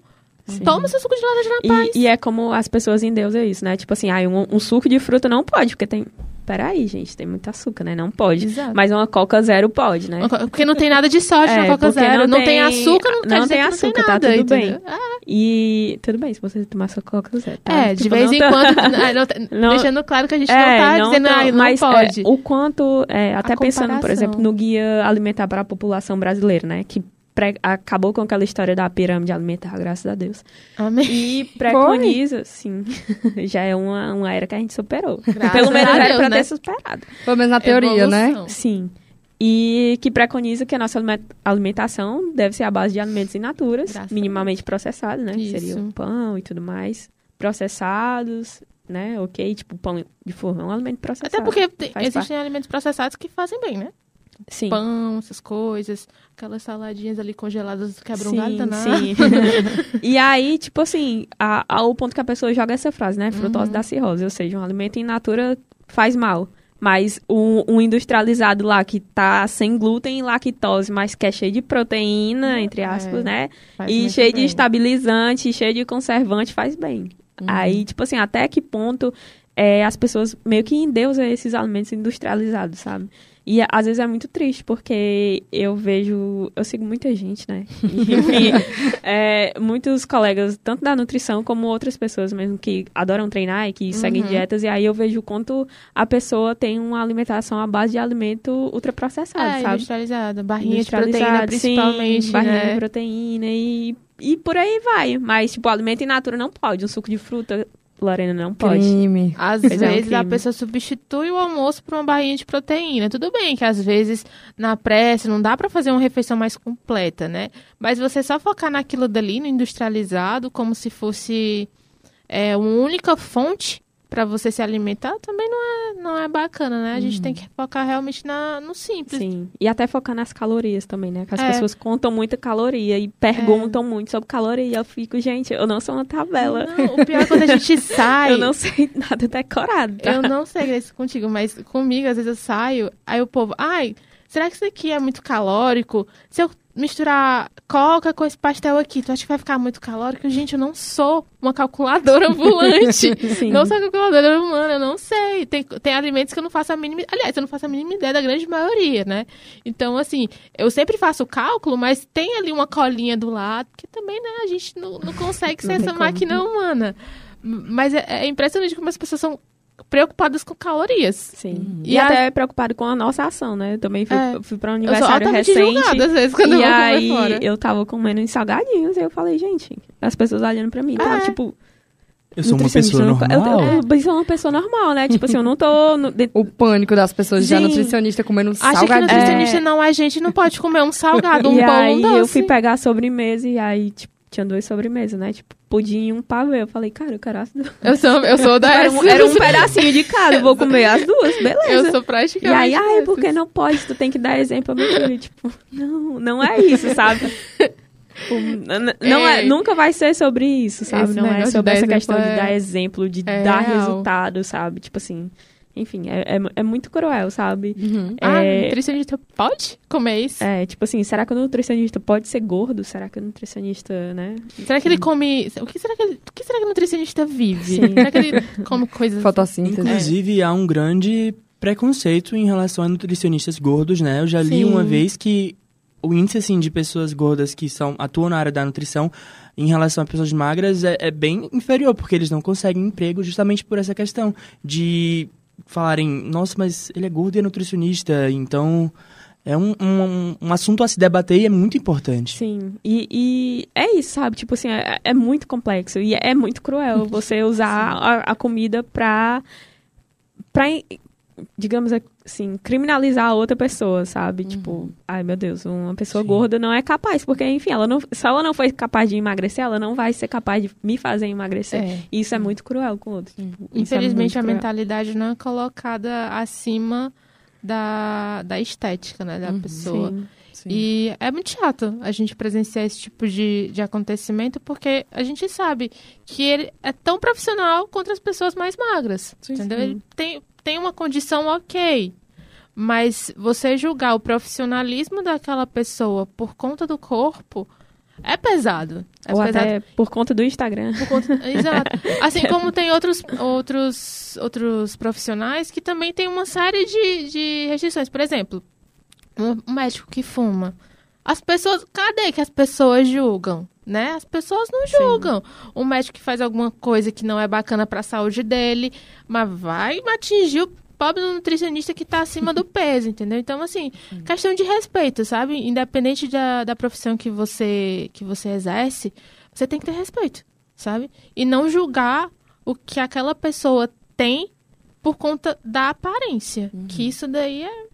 Sim. Toma seu suco de laranja na e, paz. E é como as pessoas em Deus é isso, né? Tipo assim, ah, um, um suco de fruta não pode, porque tem peraí, gente, tem muito açúcar, né? Não pode. Exato. Mas uma Coca Zero pode, né? Porque não tem nada de sorte É, na Coca Zero. não Não, tem tem- açúcar, não, não tem açúcar, não tem tá tudo entendeu? bem. E tudo bem se você tomar sua Coca Zero. Tá? É, de Tipo, vez não em tá- quando, ah, não deixando claro que a gente É, não tá dizendo, ah, não mas, é, pode. o quanto, é, até pensando, por comparação. exemplo, no guia alimentar para a população brasileira, né? Que acabou com aquela história da pirâmide alimentar, graças a Deus. Amém. E preconiza, sim, já é uma, uma era que a gente superou. Graças Pelo menos era Deus, pra né? ter superado. Pelo menos na teoria, né? Evolução. Sim. E que preconiza que a nossa alime- alimentação deve ser a base de alimentos in naturas, Graças minimamente processados, né? Que Isso. seria o pão e tudo mais. Processados, né? Ok, tipo pão de forno é um alimento processado. Até porque existem alimentos processados que fazem bem, né? Sim. Pão, essas coisas, aquelas saladinhas ali congeladas quebram sim, galho danado. sim. e aí, tipo assim, a, ao ponto que a pessoa joga essa frase, né? Uhum. Frutose da cirrose. Ou seja, um alimento in natura faz mal. Mas um, um industrializado lá que tá sem glúten e lactose, mas que é cheio de proteína, entre aspas, É, né? E cheio de bem. estabilizante, cheio de conservante, faz bem. Aí, tipo assim, até que ponto é, as pessoas meio que endeusam esses alimentos industrializados, sabe? E às vezes é muito triste, porque eu vejo. Eu sigo muita gente, né? Enfim, é, muitos colegas, tanto da nutrição como outras pessoas mesmo, que adoram treinar e que seguem Uhum. dietas, e aí eu vejo o quanto a pessoa tem uma alimentação à base de alimento ultraprocessado, É, sabe? industrializada. Barrinha de proteína, Industrializado, principalmente, sim, barrinha né? de proteína e, e por aí vai. Mas, tipo, alimento in natura não pode. Um suco de fruta, Lorena, não pode. Crime. Às Pois é, um vezes a pessoa substitui o almoço por uma barrinha de proteína. Tudo bem que às vezes na pressa não dá pra fazer uma refeição mais completa, né? Mas você só focar naquilo dali, no industrializado, como se fosse é, uma única fonte pra você se alimentar, também não é, não é bacana, né? A gente tem que focar realmente na, no simples. Sim. E até focar nas calorias também, né? Que as É. pessoas contam muita caloria e perguntam muito sobre caloria. Eu fico, gente, eu não sou uma tabela. Não, o pior é quando a gente sai. Eu não sei nada decorado. tá? Eu não sei Grace, contigo, mas comigo, às vezes eu saio, aí o povo, ai, será que isso aqui é muito calórico? Se eu misturar coca com esse pastel aqui, tu acha que vai ficar muito calórico? Gente, eu não sou uma calculadora ambulante. Não sou calculadora humana, eu não sei. Tem, tem alimentos que eu não faço a mínima. Aliás, eu não faço a mínima ideia da grande maioria, né? Então, assim, eu sempre faço o cálculo, mas tem ali uma colinha do lado, que também, né, a gente não, não consegue ser Não essa máquina humana. Mas é, é impressionante como as pessoas são preocupadas com calorias. Sim. E E, a- até preocupado com a nossa ação, né? Eu também fui, É. fui pra um Eu sou aniversário recente. julgada às vezes quando eu e vou comer aí fora. eu tava comendo uns salgadinhos e eu falei, gente, as pessoas olhando pra mim, tá? É. Tipo, Eu sou uma pessoa eu normal. Eu, eu, eu sou uma pessoa normal, né? Tipo assim, eu não tô. no- de- O pânico das pessoas já Sim. nutricionista comendo um Acha que salgadinho. nutricionista não é gente, não pode comer um salgado, um e bom, aí um doce. eu fui pegar a sobremesa e aí, tipo, tinha duas sobremesas, né? Tipo, pudim e um pavê. Eu falei, cara, eu quero as duas. Eu sou, eu sou da Era um, era um pedacinho de cada, eu vou comer as duas, beleza. Eu sou E praticamente. aí, ai, dessas. porque não pode? Tu tem que dar exemplo a meu filho. Tipo, não, não é isso, sabe? Tipo, não é, Ei. nunca vai ser sobre isso, sabe? Esse não é de sobre essa questão de é- dar exemplo, de é dar real. resultado, sabe? Tipo assim, enfim, é, é, é muito cruel, sabe? Uhum. Ah, É- nutricionista pode comer isso? É, tipo assim, será que o nutricionista pode ser gordo? Será que o nutricionista, né? Será que ele come. O que será que, ele- o que, será que o nutricionista vive? Sim. Será que ele come coisas. Fotossíntese. Inclusive, há um grande preconceito em relação a nutricionistas gordos, né? Eu já li Sim. uma vez que o índice, assim, de pessoas gordas que são, atuam na área da nutrição em relação a pessoas magras é, é bem inferior, porque eles não conseguem emprego justamente por essa questão de falarem, nossa, mas ele é gordo e é nutricionista, então... É um, um, um assunto a se debater e é muito importante. Sim, e, e é isso, sabe? Tipo assim, é, é muito complexo e é muito cruel você usar a, a comida pra, pra, digamos assim, criminalizar a outra pessoa, sabe? Tipo, ai meu Deus, uma pessoa Sim. gorda não é capaz, porque, enfim, ela não, se ela não foi capaz de emagrecer, ela não vai ser capaz de me fazer emagrecer. É. E isso é muito cruel com outros. Tipo, isso é Infelizmente, muito a cruel. mentalidade não é colocada acima da, da estética, né? Da Uhum. pessoa. Sim. Sim. E é muito chato a gente presenciar esse tipo de, de acontecimento, porque a gente sabe que ele é tão profissional quanto as pessoas mais magras. Sim, entendeu? sim. Ele tem, tem uma condição ok. Mas você julgar o profissionalismo daquela pessoa por conta do corpo é pesado. É Ou pesado até por conta do Instagram. conta- Exato. Assim como tem outros, outros, outros profissionais que também têm uma série de, de restrições. Por exemplo, um médico que fuma. As pessoas. Cadê que as pessoas julgam? Né? As pessoas não julgam. Um médico que faz alguma coisa que não é bacana para a saúde dele, mas vai atingir o pobre nutricionista que está acima do peso, entendeu? Então, assim, questão de respeito, sabe? Independente da, da profissão que você, que você exerce, você tem que ter respeito, sabe? E não julgar o que aquela pessoa tem por conta da aparência. Que isso daí é.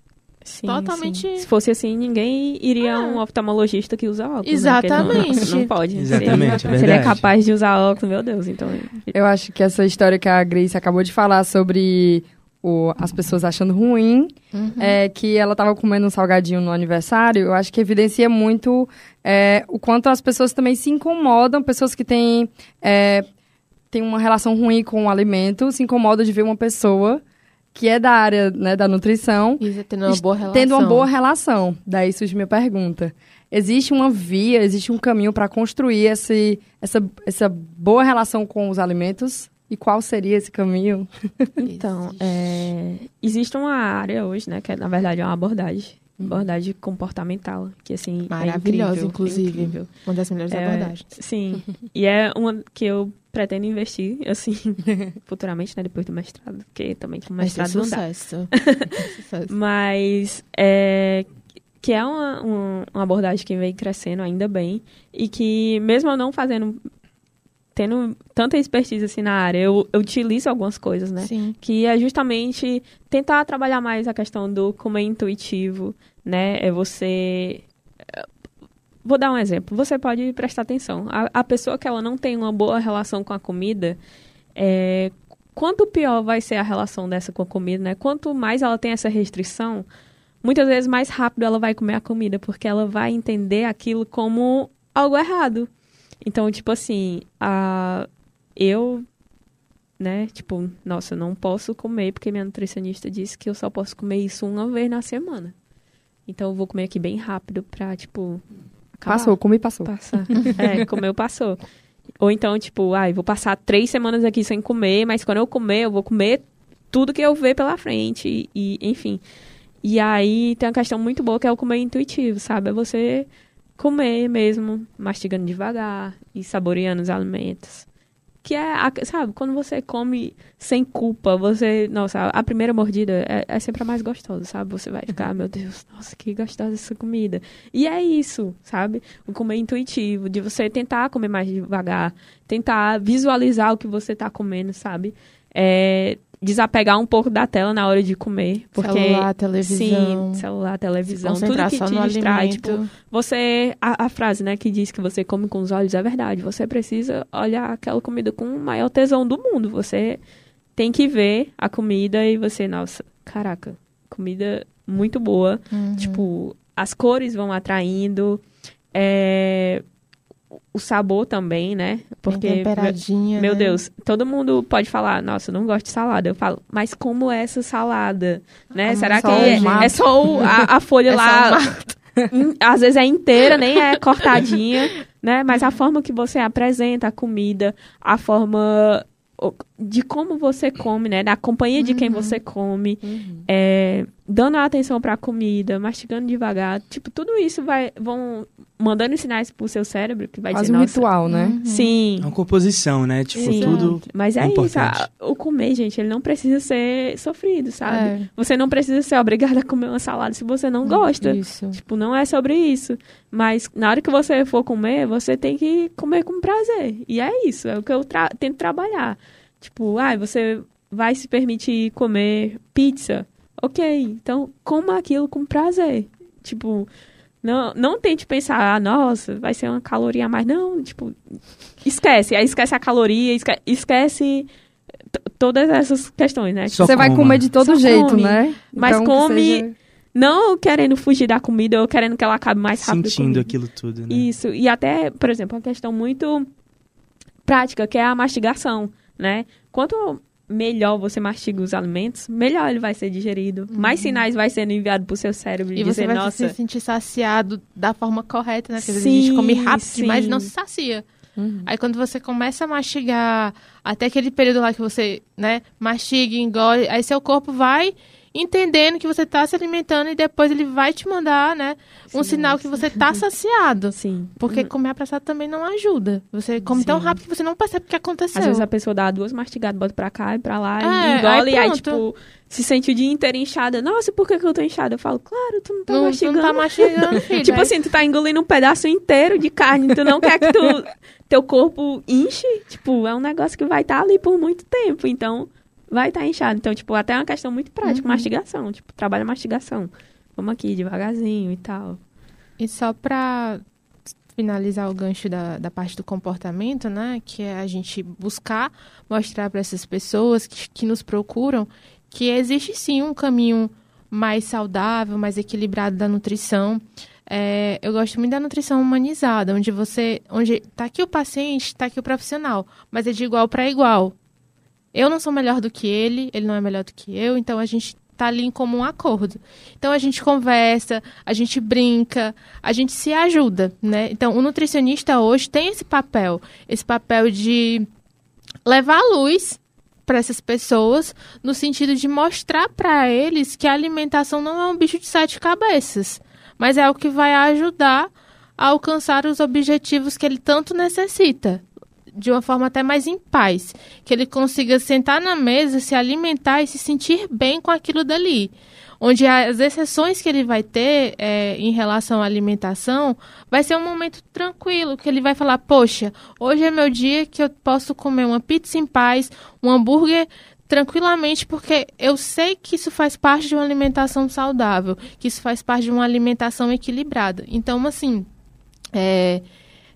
Sim, Totalmente- sim. Se fosse assim, ninguém iria a um oftalmologista que usa óculos. né? Exatamente. Não, não pode. Exatamente, Se é ele- Se ele é capaz de usar óculos, meu Deus, então. Eu acho que essa história que a Grace acabou de falar sobre o- as pessoas achando ruim, é, que ela estava comendo um salgadinho no aniversário, eu acho que evidencia muito é, o quanto as pessoas também se incomodam, pessoas que têm, é, têm uma relação ruim com o alimento, se incomodam de ver uma pessoa que é da área né, da nutrição Isso, tendo uma boa relação. tendo uma boa relação. Daí surge minha pergunta. Existe uma via, existe um caminho para construir esse, essa, essa boa relação com os alimentos? E qual seria esse caminho? Então, é, existe uma área hoje, né, que é, na verdade é uma abordagem. Abordagem comportamental, que assim. é Maravilhosa, incrível, é inclusive. incrível. Uma das melhores É, abordagens. Sim. e é uma que eu pretendo investir, assim, futuramente, né, depois do mestrado, porque também com o Vai ser mestrado dá. sucesso. sucesso. Mas é, que é uma, uma, uma abordagem que vem crescendo ainda bem e que mesmo eu não fazendo tendo tanta expertise assim na área, eu, eu utilizo algumas coisas, né? Sim. Que é justamente tentar trabalhar mais a questão do comer intuitivo, né? É você Vou dar um exemplo. Você pode prestar atenção. A, a pessoa que ela não tem uma boa relação com a comida, é, quanto pior vai ser a relação dessa com a comida, né? Quanto mais ela tem essa restrição, muitas vezes mais rápido ela vai comer a comida, porque ela vai entender aquilo como algo errado. Então, tipo assim, a, eu, né, tipo, nossa, eu não posso comer porque minha nutricionista disse que eu só posso comer isso uma vez na semana. Então, eu vou comer aqui bem rápido pra, tipo, acabar. Passou, comi e passou. Passar. É, comeu, passou. Ou então, tipo, ai, vou passar três semanas aqui sem comer, mas quando eu comer, eu vou comer tudo que eu ver pela frente. E, enfim. E aí tem uma questão muito boa que é o comer intuitivo, sabe? É você comer mesmo, mastigando devagar e saboreando os alimentos. Que é, sabe, quando você come sem culpa, você. Nossa, a primeira mordida é, é sempre a mais gostosa, sabe? Você vai ficar, meu Deus, nossa, que gostosa essa comida. E é isso, sabe? O comer intuitivo, de você tentar comer mais devagar, tentar visualizar o que você tá comendo, sabe? É, desapegar um pouco da tela na hora de comer. Porque, celular, televisão. Sim, celular, televisão, tudo que te distrai. Tipo, você. A, a frase, né, que diz que você come com os olhos é verdade. Você precisa olhar aquela comida com o maior tesão do mundo. Você tem que ver a comida e você, nossa, caraca, comida muito boa. Uhum. Tipo, as cores vão atraindo. É, o sabor também, né? Porque. temperadinha, Meu né? Deus, todo mundo pode falar, nossa, eu não gosto de salada. Eu falo, mas como é essa salada? Né? Ah, Será só que é, é só o- a, a folha É só lá? Às vezes é inteira, nem é cortadinha, né? Mas a forma que você apresenta a comida, a forma de como você come, né? Da companhia de quem Uhum. você come, é, dando atenção pra comida, mastigando devagar, tipo, tudo isso vai vão mandando sinais pro seu cérebro que vai Quase dizer, um nossa, ritual, né? sim, É uma composição, né? Tipo, Sim. tudo. mas é, é isso. importante. a- O comer, gente, ele não precisa ser sofrido, sabe? É. Você não precisa ser obrigado a comer uma salada se você não gosta. Isso. Tipo, não é sobre isso. Mas na hora que você for comer, você tem que comer com prazer. E é isso, é o que eu tra- tento trabalhar. Tipo, ah, você vai se permitir comer pizza. Ok, então coma aquilo com prazer. Tipo, não, não tente pensar, ah, nossa, vai ser uma caloria a mais. Não, tipo, esquece. Aí esquece a caloria, esque- esquece t- todas essas questões, né? Só Você vai coma. comer de todo Só jeito, come. né? Mas Então, come seja- Não querendo fugir da comida ou querendo que ela acabe mais rápido. Sentindo aquilo tudo, né? Isso. E até, por exemplo, uma questão muito prática, que é a mastigação, né? Quanto melhor você mastiga os alimentos, melhor ele vai ser digerido. Mais sinais vai sendo enviado pro seu cérebro E dizer, você vai nossa, se sentir saciado da forma correta, né? Porque vezes a Sim, gente come rápido sim. demais e não se sacia. Aí quando você começa a mastigar, até aquele período lá que você, né, mastiga, engole, aí seu corpo vai entendendo que você está se alimentando e depois ele vai te mandar, né, um sinal que você está saciado. sim. Porque comer apressado também não ajuda. Você come tão Sim. rápido que você não percebe o que aconteceu. Às vezes a pessoa dá duas mastigadas, bota pra cá e pra lá, É, e engole, aí e aí, tipo, se sente o dia inteiro inchada. Nossa, por que, que eu tô inchada? Eu falo, claro, tu não tá não, tu mastigando. não tá mastigando, filho. Tipo Aí- assim, tu tá engolindo um pedaço inteiro de carne, tu não quer que tu, teu corpo inche, tipo, é um negócio que vai estar ali por muito tempo, então vai estar inchado. Então, tipo, até é uma questão muito prática, Uhum. mastigação, tipo, trabalha mastigação. Vamos aqui, devagarzinho e tal. E só para finalizar o gancho da, da parte do comportamento, né? Que é a gente buscar mostrar para essas pessoas que, que nos procuram que existe sim um caminho mais saudável, mais equilibrado da nutrição. É, eu gosto muito da nutrição humanizada, onde você, onde tá aqui o paciente, tá aqui o profissional, mas é de igual para igual. Eu não sou melhor do que ele, ele não é melhor do que eu, então a gente tá ali em comum acordo. Então a gente conversa, a gente brinca, a gente se ajuda, né? Então o nutricionista hoje tem esse papel, esse papel de levar a luz para essas pessoas no sentido de mostrar para eles que a alimentação não é um bicho de sete cabeças, mas é o que vai ajudar a alcançar os objetivos que ele tanto necessita, de uma forma até mais em paz, que ele consiga sentar na mesa, se alimentar e se sentir bem com aquilo dali. Onde as exceções que ele vai ter é, em relação à alimentação vai ser um momento tranquilo, que ele vai falar, poxa, hoje é meu dia que eu posso comer uma pizza em paz, um hambúrguer tranquilamente, porque eu sei que isso faz parte de uma alimentação saudável, que isso faz parte de uma alimentação equilibrada. Então, assim, é,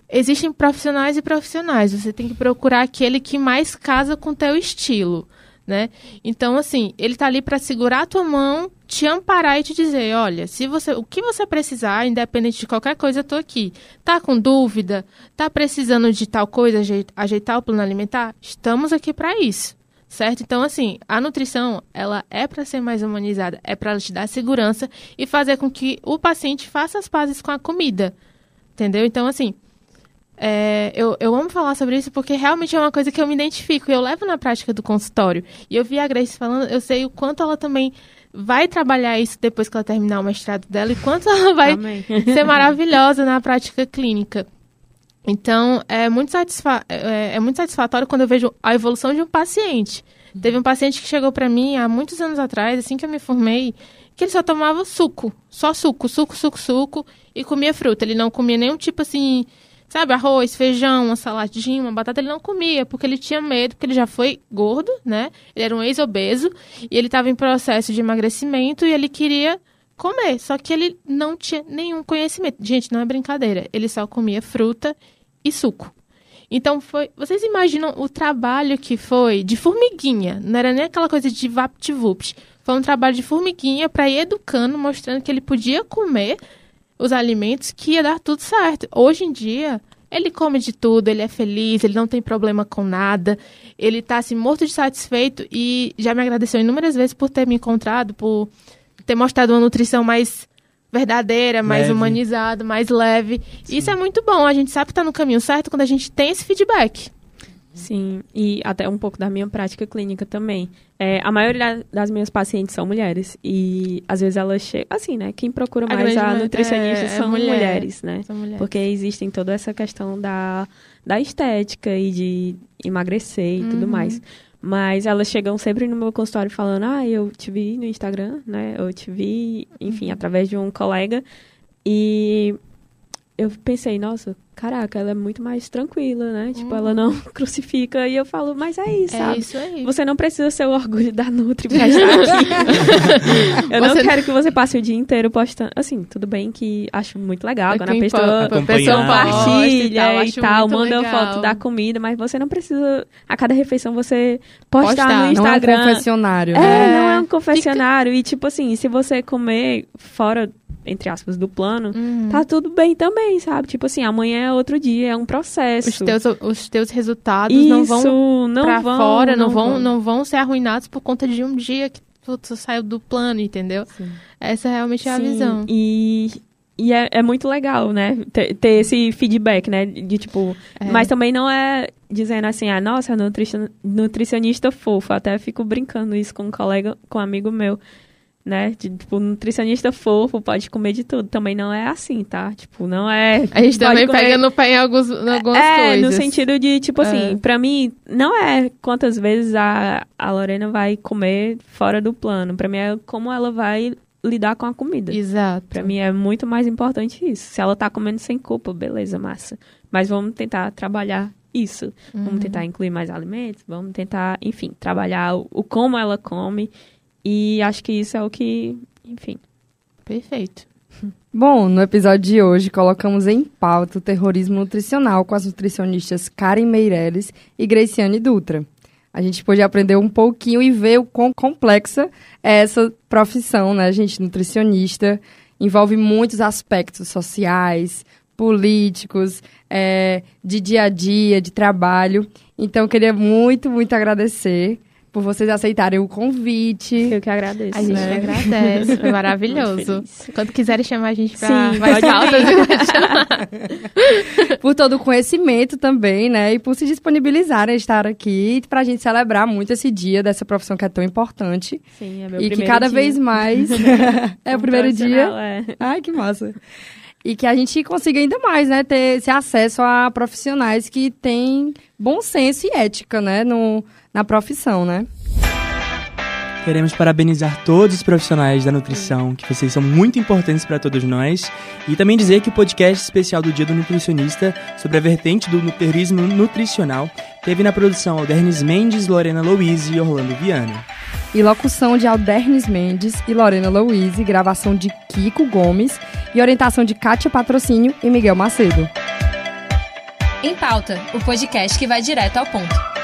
existem profissionais e profissionais. Você tem que procurar aquele que mais casa com o teu estilo, né? Então, assim, ele tá ali para segurar a tua mão, te amparar e te dizer, olha, se você, o que você precisar, independente de qualquer coisa, eu tô aqui. Tá com dúvida? Tá precisando de tal coisa, ajei- ajeitar o plano alimentar? Estamos aqui para isso. Certo? Então, assim, a nutrição, ela é para ser mais humanizada, é para te dar segurança e fazer com que o paciente faça as pazes com a comida. Entendeu? Então, assim, é, eu, eu amo falar sobre isso porque realmente é uma coisa que eu me identifico e eu levo na prática do consultório. E eu vi a Grace falando, eu sei o quanto ela também vai trabalhar isso depois que ela terminar o mestrado dela e quanto ela vai Amém. ser maravilhosa na prática clínica. Então, é muito, satisfa é, é muito satisfatório quando eu vejo a evolução de um paciente. Teve um paciente que chegou para mim há muitos anos atrás, assim que eu me formei, que ele só tomava suco. Só suco, suco, suco, suco, e comia fruta. Ele não comia nenhum tipo assim, sabe, arroz, feijão, uma saladinha, uma batata. Ele não comia, porque ele tinha medo, porque ele já foi gordo, né? Ele era um ex-obeso, e ele estava em processo de emagrecimento, e ele queria comer. Só que ele não tinha nenhum conhecimento. Gente, não é brincadeira. Ele só comia fruta e suco. Então foi. Vocês imaginam o trabalho que foi de formiguinha? Não era nem aquela coisa de vapt-vupt. Foi um trabalho de formiguinha para ir educando, mostrando que ele podia comer os alimentos que ia dar tudo certo. Hoje em dia, ele come de tudo, ele é feliz, ele não tem problema com nada, ele tá assim, morto de satisfeito e já me agradeceu inúmeras vezes por ter me encontrado, por ter mostrado uma nutrição mais verdadeira, mais Leve. humanizada, mais leve. Isso é muito bom, a gente sabe que tá no caminho certo quando a gente tem esse feedback. Sim, e até um pouco da minha prática clínica também. É, a maioria da- das minhas pacientes são mulheres. E às vezes elas chegam. Assim, né? Quem procura A mais a nutricionista é- é são mulher. mulheres, né? São mulheres. Porque existem toda essa questão da, da estética e de emagrecer e tudo Uhum. mais. Mas elas chegam sempre no meu consultório falando: Ah, eu te vi no Instagram, né? Eu te vi, enfim, através de um colega. E eu pensei, nossa, caraca, ela é muito mais tranquila, né? Tipo, ela não crucifica. E eu falo, mas é isso, Uhum. É sabe? isso aí. Você não precisa ser o orgulho da Nutri pra estar aqui. eu não Você- quero que você passe o dia inteiro postando. Assim, tudo bem que acho muito legal É quando a pessoa a pessoa compartilha e tal, muito manda legal. foto da comida, mas você não precisa, a cada refeição, você postar, Postar. no Não é um Instagram. confessionário. É, né? não é um confessionário. E, tipo assim, se você comer fora entre aspas, do plano, Uhum. tá tudo bem também, sabe? Tipo assim, amanhã é outro dia, é um processo. Os teus, os teus resultados Isso, não vão não pra vão, fora, não, vão, não vão ser arruinados por conta de um dia que tu, saiu do plano, entendeu? Sim. Essa realmente é a Sim, visão. E, e é, é muito legal, né? Ter, ter esse feedback, né? De tipo. É. Mas também não é dizendo assim, ah, nossa, nutrici- nutricionista fofo. Até fico brincando isso com um colega, com um amigo meu. Né? De, tipo, nutricionista fofo pode comer de tudo. Também não é assim, tá? Tipo, não é. A gente também comer- pega no pé em alguns, em algumas é, coisas. no sentido de, tipo assim, É. pra mim, não é quantas vezes a, a Lorena vai comer fora do plano. Pra mim é como ela vai lidar com a comida. Exato. Pra mim é muito mais importante isso. Se ela tá comendo sem culpa, beleza, massa. Mas vamos tentar trabalhar isso. Uhum. Vamos tentar incluir mais alimentos, vamos tentar, enfim, trabalhar o, o como ela come. E acho que isso é o que, enfim. Perfeito. Bom, no episódio de hoje colocamos em pauta o terrorismo nutricional com as nutricionistas Karen Meirelles e Graciane Dutra. A gente pôde aprender um pouquinho e ver o quão complexa é essa profissão, né, gente? Nutricionista envolve muitos aspectos sociais, políticos, é, de dia a dia, de trabalho. Então, eu queria muito, muito agradecer por vocês aceitarem o convite. Eu que agradeço. A gente Né? que agradece. Foi maravilhoso. Quando quiserem chamar a gente pra Sim, mais pautas, por todo o conhecimento também, né? E por se disponibilizarem a estar aqui pra gente celebrar muito esse dia dessa profissão que é tão importante. Sim, é meu e que primeiro cada dia. vez mais é o primeiro dia. é. Ai, que massa. E que a gente consiga ainda mais, né? Ter esse acesso a profissionais que têm bom senso e ética, né? No, na profissão, né? Queremos parabenizar todos os profissionais da nutrição, que vocês são muito importantes para todos nós, e também dizer que o podcast especial do Dia do Nutricionista sobre a vertente do nuterismo nutricional teve na produção Aldernes Mendes, Lorena Louise e Orlando Viana. E locução de Aldernes Mendes e Lorena Louise, gravação de Kiko Gomes e orientação de Kátia Patrocínio e Miguel Macedo. Em Pauta, o podcast que vai direto ao ponto.